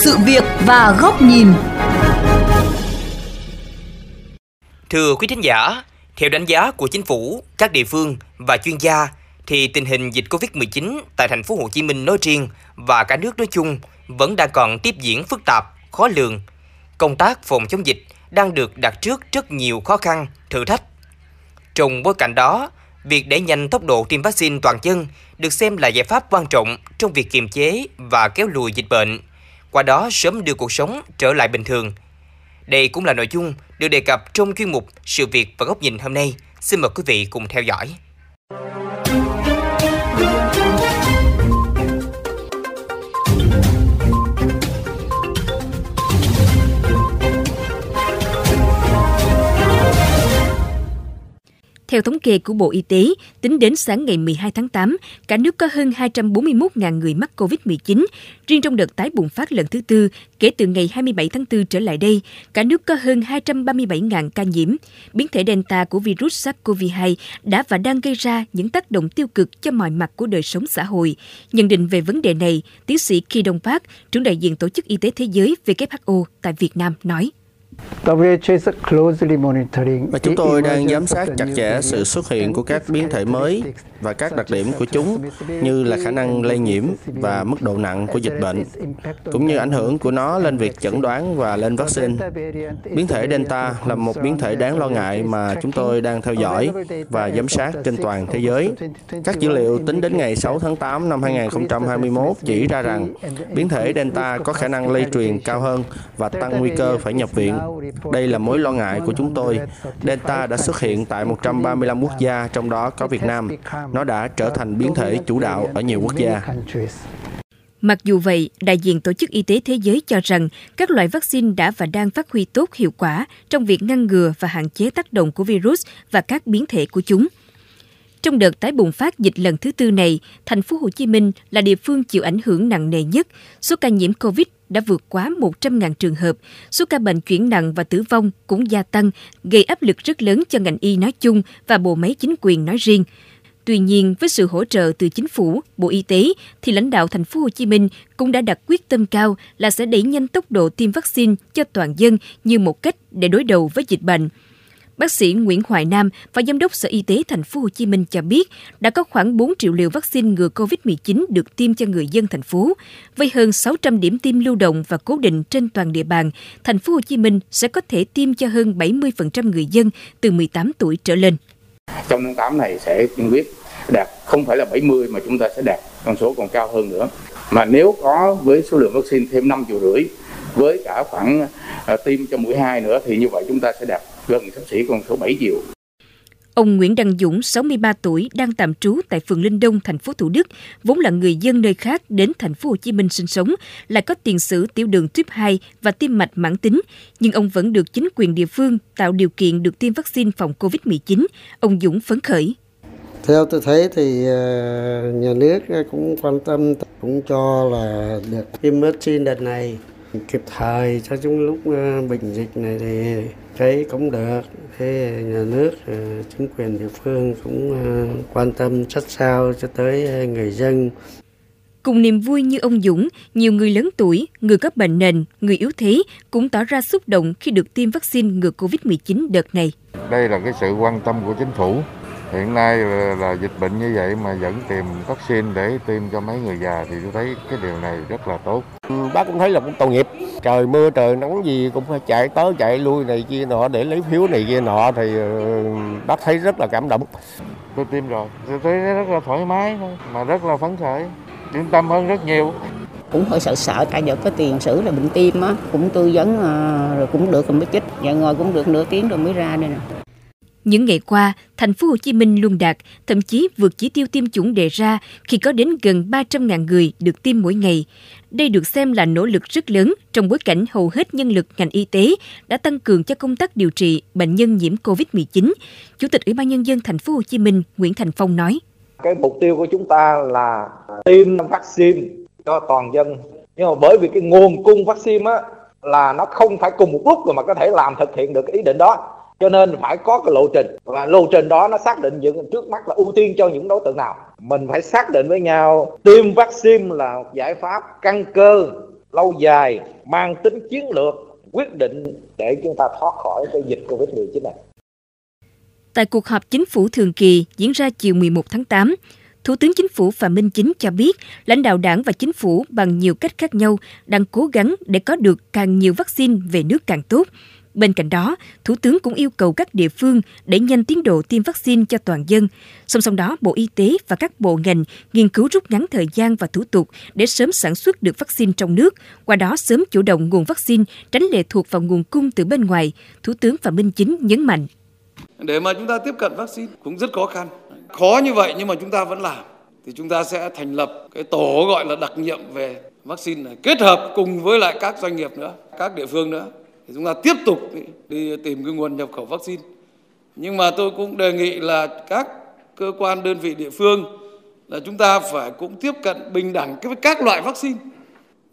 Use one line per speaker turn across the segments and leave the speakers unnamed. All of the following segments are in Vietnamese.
sự việc và góc nhìn.
Thưa quý thính giả, theo đánh giá của chính phủ, các địa phương và chuyên gia thì tình hình dịch Covid-19 tại thành phố Hồ Chí Minh nói riêng và cả nước nói chung vẫn đang còn tiếp diễn phức tạp, khó lường. Công tác phòng chống dịch đang được đặt trước rất nhiều khó khăn, thử thách. Trong bối cảnh đó, việc đẩy nhanh tốc độ tiêm vaccine toàn dân được xem là giải pháp quan trọng trong việc kiềm chế và kéo lùi dịch bệnh, qua đó sớm đưa cuộc sống trở lại bình thường. Đây cũng là nội dung được đề cập trong chuyên mục Sự việc và góc nhìn hôm nay. Xin mời quý vị cùng theo dõi.
Theo thống kê của Bộ Y tế, tính đến sáng ngày 12 tháng 8, cả nước có hơn 241.000 người mắc COVID-19. Riêng trong đợt tái bùng phát lần thứ tư, kể từ ngày 27 tháng 4 trở lại đây, cả nước có hơn 237.000 ca nhiễm. Biến thể Delta của virus SARS-CoV-2 đã và đang gây ra những tác động tiêu cực cho mọi mặt của đời sống xã hội. Nhận định về vấn đề này, tiến sĩ Ki Đông Park, trưởng đại diện Tổ chức Y tế Thế giới WHO tại Việt Nam nói.
Và chúng tôi đang giám sát chặt chẽ sự xuất hiện của các biến thể mới và các đặc điểm của chúng như là khả năng lây nhiễm và mức độ nặng của dịch bệnh, cũng như ảnh hưởng của nó lên việc chẩn đoán và lên vaccine. Biến thể Delta là một biến thể đáng lo ngại mà chúng tôi đang theo dõi và giám sát trên toàn thế giới. Các dữ liệu tính đến ngày 6 tháng 8 năm 2021 chỉ ra rằng biến thể Delta có khả năng lây truyền cao hơn và tăng nguy cơ phải nhập viện. Đây là mối lo ngại của chúng tôi. Delta đã xuất hiện tại 135 quốc gia, trong đó có Việt Nam. Nó đã trở thành biến thể chủ đạo ở nhiều quốc gia.
Mặc dù vậy, đại diện Tổ chức Y tế Thế giới cho rằng các loại vaccine đã và đang phát huy tốt hiệu quả trong việc ngăn ngừa và hạn chế tác động của virus và các biến thể của chúng. Trong đợt tái bùng phát dịch lần thứ tư này, thành phố Hồ Chí Minh là địa phương chịu ảnh hưởng nặng nề nhất. Số ca nhiễm COVID đã vượt quá 100.000 trường hợp, số ca bệnh chuyển nặng và tử vong cũng gia tăng, gây áp lực rất lớn cho ngành y nói chung và bộ máy chính quyền nói riêng. Tuy nhiên, với sự hỗ trợ từ chính phủ, Bộ Y tế thì lãnh đạo thành phố Hồ Chí Minh cũng đã đặt quyết tâm cao là sẽ đẩy nhanh tốc độ tiêm vaccine cho toàn dân như một cách để đối đầu với dịch bệnh. Bác sĩ Nguyễn Hoài Nam, và Giám đốc Sở Y tế Thành phố Hồ Chí Minh cho biết đã có khoảng 4 triệu liều vaccine ngừa COVID-19 được tiêm cho người dân thành phố. Với hơn 600 điểm tiêm lưu động và cố định trên toàn địa bàn, Thành phố Hồ Chí Minh sẽ có thể tiêm cho hơn 70% người dân từ 18 tuổi trở lên.
Trong tháng 8 này sẽ kiên quyết đạt không phải là 70 mà chúng ta sẽ đạt con số còn cao hơn nữa. Mà nếu có với số lượng vaccine thêm 5 triệu rưỡi với cả khoảng à, tiêm cho mũi 2 nữa thì như vậy chúng ta sẽ đạt gần sắp xỉ con số 7 triệu.
Ông Nguyễn Đăng Dũng, 63 tuổi, đang tạm trú tại phường Linh Đông, thành phố Thủ Đức, vốn là người dân nơi khác đến thành phố Hồ Chí Minh sinh sống, lại có tiền sử tiểu đường tuyếp 2 và tim mạch mãn tính, nhưng ông vẫn được chính quyền địa phương tạo điều kiện được tiêm vaccine phòng COVID-19. Ông Dũng phấn khởi.
Theo tôi thấy thì nhà nước cũng quan tâm cũng cho là được tiêm vaccine đợt này kịp thời cho chúng lúc bệnh dịch này thì thấy cũng được thế nhà nước chính quyền địa phương cũng quan tâm sát sao cho tới người dân
Cùng niềm vui như ông Dũng, nhiều người lớn tuổi, người có bệnh nền, người yếu thế cũng tỏ ra xúc động khi được tiêm vaccine ngừa COVID-19 đợt này.
Đây là cái sự quan tâm của chính phủ. Hiện nay là, là dịch bệnh như vậy mà vẫn tìm vaccine để tiêm cho mấy người già thì tôi thấy cái điều này rất là tốt.
Bác cũng thấy là cũng tội nghiệp. Trời mưa trời nắng gì cũng phải chạy tới chạy lui này kia nọ để lấy phiếu này kia nọ thì bác thấy rất là cảm động.
Tôi tiêm rồi, tôi thấy rất là thoải mái thôi, mà rất là phấn khởi, yên tâm hơn rất nhiều
cũng hơi sợ sợ tại giờ có tiền sử là bệnh tim á cũng tư vấn rồi cũng được rồi mới chích giờ ngồi cũng được nửa tiếng rồi mới ra đây nè
những ngày qua, thành phố Hồ Chí Minh luôn đạt, thậm chí vượt chỉ tiêu tiêm chủng đề ra khi có đến gần 300.000 người được tiêm mỗi ngày. Đây được xem là nỗ lực rất lớn trong bối cảnh hầu hết nhân lực ngành y tế đã tăng cường cho công tác điều trị bệnh nhân nhiễm COVID-19. Chủ tịch Ủy ban nhân dân thành phố Hồ Chí Minh Nguyễn Thành Phong nói:
Cái mục tiêu của chúng ta là tiêm vaccine cho toàn dân. Nhưng mà bởi vì cái nguồn cung vaccine á là nó không phải cùng một lúc rồi mà có thể làm thực hiện được cái ý định đó cho nên phải có cái lộ trình và lộ trình đó nó xác định những trước mắt là ưu tiên cho những đối tượng nào mình phải xác định với nhau tiêm vaccine là một giải pháp căn cơ lâu dài mang tính chiến lược quyết định để chúng ta thoát khỏi cái dịch Covid-19 này.
Tại cuộc họp chính phủ thường kỳ diễn ra chiều 11 tháng 8, Thủ tướng Chính phủ Phạm Minh Chính cho biết, lãnh đạo đảng và chính phủ bằng nhiều cách khác nhau đang cố gắng để có được càng nhiều vaccine về nước càng tốt. Bên cạnh đó, Thủ tướng cũng yêu cầu các địa phương đẩy nhanh tiến độ tiêm vaccine cho toàn dân. Song song đó, Bộ Y tế và các bộ ngành nghiên cứu rút ngắn thời gian và thủ tục để sớm sản xuất được vaccine trong nước, qua đó sớm chủ động nguồn vaccine, tránh lệ thuộc vào nguồn cung từ bên ngoài. Thủ tướng Phạm Minh Chính nhấn mạnh.
Để mà chúng ta tiếp cận vaccine cũng rất khó khăn. Khó như vậy nhưng mà chúng ta vẫn làm. Thì chúng ta sẽ thành lập cái tổ gọi là đặc nhiệm về vaccine này kết hợp cùng với lại các doanh nghiệp nữa, các địa phương nữa thì chúng ta tiếp tục đi tìm cái nguồn nhập khẩu vaccine. Nhưng mà tôi cũng đề nghị là các cơ quan đơn vị địa phương là chúng ta phải cũng tiếp cận bình đẳng với các loại vaccine.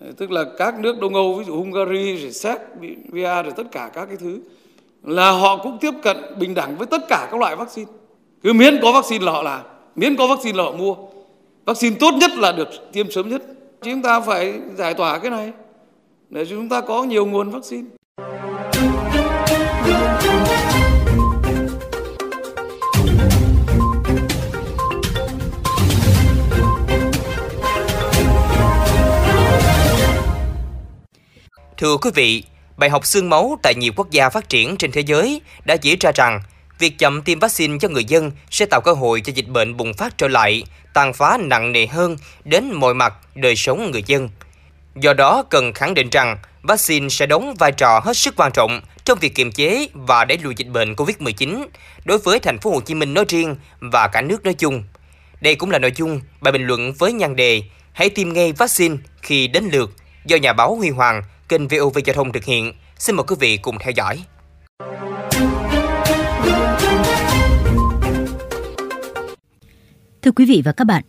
Ờ, tức là các nước Đông Âu, ví dụ Hungary, rồi Séc, Bia, rồi tất cả các cái thứ là họ cũng tiếp cận bình đẳng với tất cả các loại vaccine. Cứ miễn có vaccine là họ làm, miễn có vaccine là họ mua. Vaccine tốt nhất là được tiêm sớm nhất. Chúng ta phải giải tỏa cái này để chúng ta có nhiều nguồn vaccine.
Thưa quý vị, bài học xương máu tại nhiều quốc gia phát triển trên thế giới đã chỉ ra rằng việc chậm tiêm vaccine cho người dân sẽ tạo cơ hội cho dịch bệnh bùng phát trở lại, tàn phá nặng nề hơn đến mọi mặt đời sống người dân. Do đó, cần khẳng định rằng vaccine sẽ đóng vai trò hết sức quan trọng trong việc kiềm chế và đẩy lùi dịch bệnh COVID-19 đối với thành phố Hồ Chí Minh nói riêng và cả nước nói chung. Đây cũng là nội dung bài bình luận với nhan đề Hãy tiêm ngay vaccine khi đến lượt do nhà báo Huy Hoàng, kênh VOV Giao thông thực hiện. Xin mời quý vị cùng theo dõi.
Thưa quý vị và các bạn,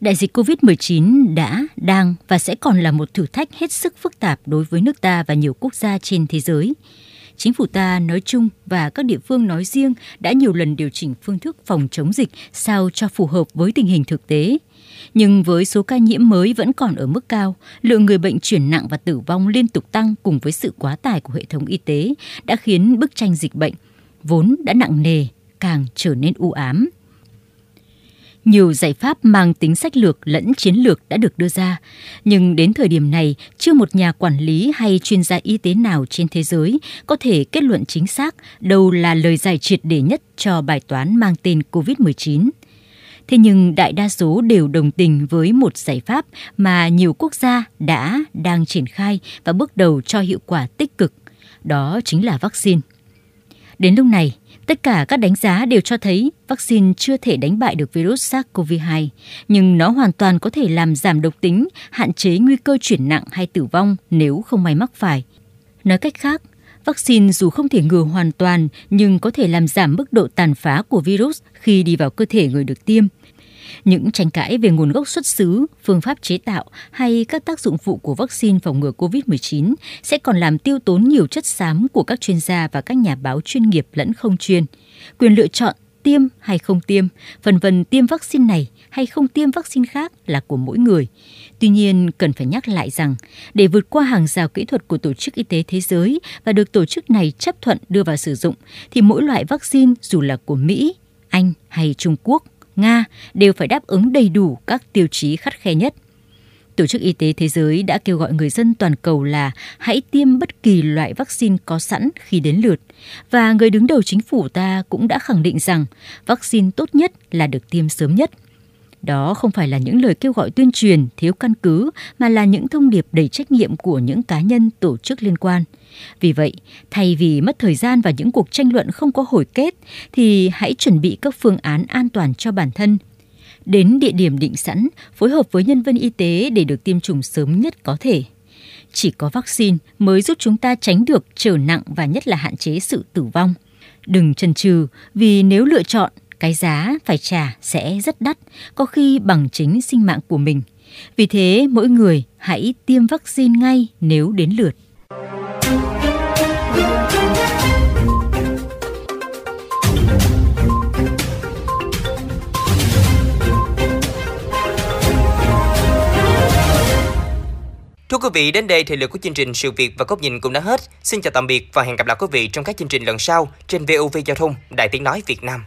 đại dịch COVID-19 đã, đang và sẽ còn là một thử thách hết sức phức tạp đối với nước ta và nhiều quốc gia trên thế giới. Chính phủ ta nói chung và các địa phương nói riêng đã nhiều lần điều chỉnh phương thức phòng chống dịch sao cho phù hợp với tình hình thực tế. Nhưng với số ca nhiễm mới vẫn còn ở mức cao, lượng người bệnh chuyển nặng và tử vong liên tục tăng cùng với sự quá tải của hệ thống y tế đã khiến bức tranh dịch bệnh vốn đã nặng nề càng trở nên u ám. Nhiều giải pháp mang tính sách lược lẫn chiến lược đã được đưa ra, nhưng đến thời điểm này, chưa một nhà quản lý hay chuyên gia y tế nào trên thế giới có thể kết luận chính xác đâu là lời giải triệt để nhất cho bài toán mang tên COVID-19. Thế nhưng đại đa số đều đồng tình với một giải pháp mà nhiều quốc gia đã đang triển khai và bước đầu cho hiệu quả tích cực, đó chính là vaccine. Đến lúc này, tất cả các đánh giá đều cho thấy vaccine chưa thể đánh bại được virus SARS-CoV-2, nhưng nó hoàn toàn có thể làm giảm độc tính, hạn chế nguy cơ chuyển nặng hay tử vong nếu không may mắc phải. Nói cách khác, vaccine dù không thể ngừa hoàn toàn nhưng có thể làm giảm mức độ tàn phá của virus khi đi vào cơ thể người được tiêm. Những tranh cãi về nguồn gốc xuất xứ, phương pháp chế tạo hay các tác dụng phụ của vaccine phòng ngừa COVID-19 sẽ còn làm tiêu tốn nhiều chất xám của các chuyên gia và các nhà báo chuyên nghiệp lẫn không chuyên. Quyền lựa chọn tiêm hay không tiêm, phần vần tiêm vaccine này hay không tiêm vaccine khác là của mỗi người. Tuy nhiên, cần phải nhắc lại rằng, để vượt qua hàng rào kỹ thuật của Tổ chức Y tế Thế giới và được tổ chức này chấp thuận đưa vào sử dụng, thì mỗi loại vaccine dù là của Mỹ, Anh hay Trung Quốc Nga đều phải đáp ứng đầy đủ các tiêu chí khắt khe nhất. Tổ chức Y tế Thế giới đã kêu gọi người dân toàn cầu là hãy tiêm bất kỳ loại vaccine có sẵn khi đến lượt. Và người đứng đầu chính phủ ta cũng đã khẳng định rằng vaccine tốt nhất là được tiêm sớm nhất – đó không phải là những lời kêu gọi tuyên truyền thiếu căn cứ mà là những thông điệp đầy trách nhiệm của những cá nhân tổ chức liên quan. Vì vậy, thay vì mất thời gian vào những cuộc tranh luận không có hồi kết thì hãy chuẩn bị các phương án an toàn cho bản thân. Đến địa điểm định sẵn, phối hợp với nhân viên y tế để được tiêm chủng sớm nhất có thể. Chỉ có vaccine mới giúp chúng ta tránh được trở nặng và nhất là hạn chế sự tử vong. Đừng chần chừ vì nếu lựa chọn cái giá phải trả sẽ rất đắt, có khi bằng chính sinh mạng của mình. Vì thế, mỗi người hãy tiêm vaccine ngay nếu đến lượt.
Vị, đến đây thì lượt của chương trình Sự việc và góc nhìn cũng đã hết. Xin chào tạm biệt và hẹn gặp lại quý vị trong các chương trình lần sau trên VOV Giao thông, Đài Tiếng Nói Việt Nam.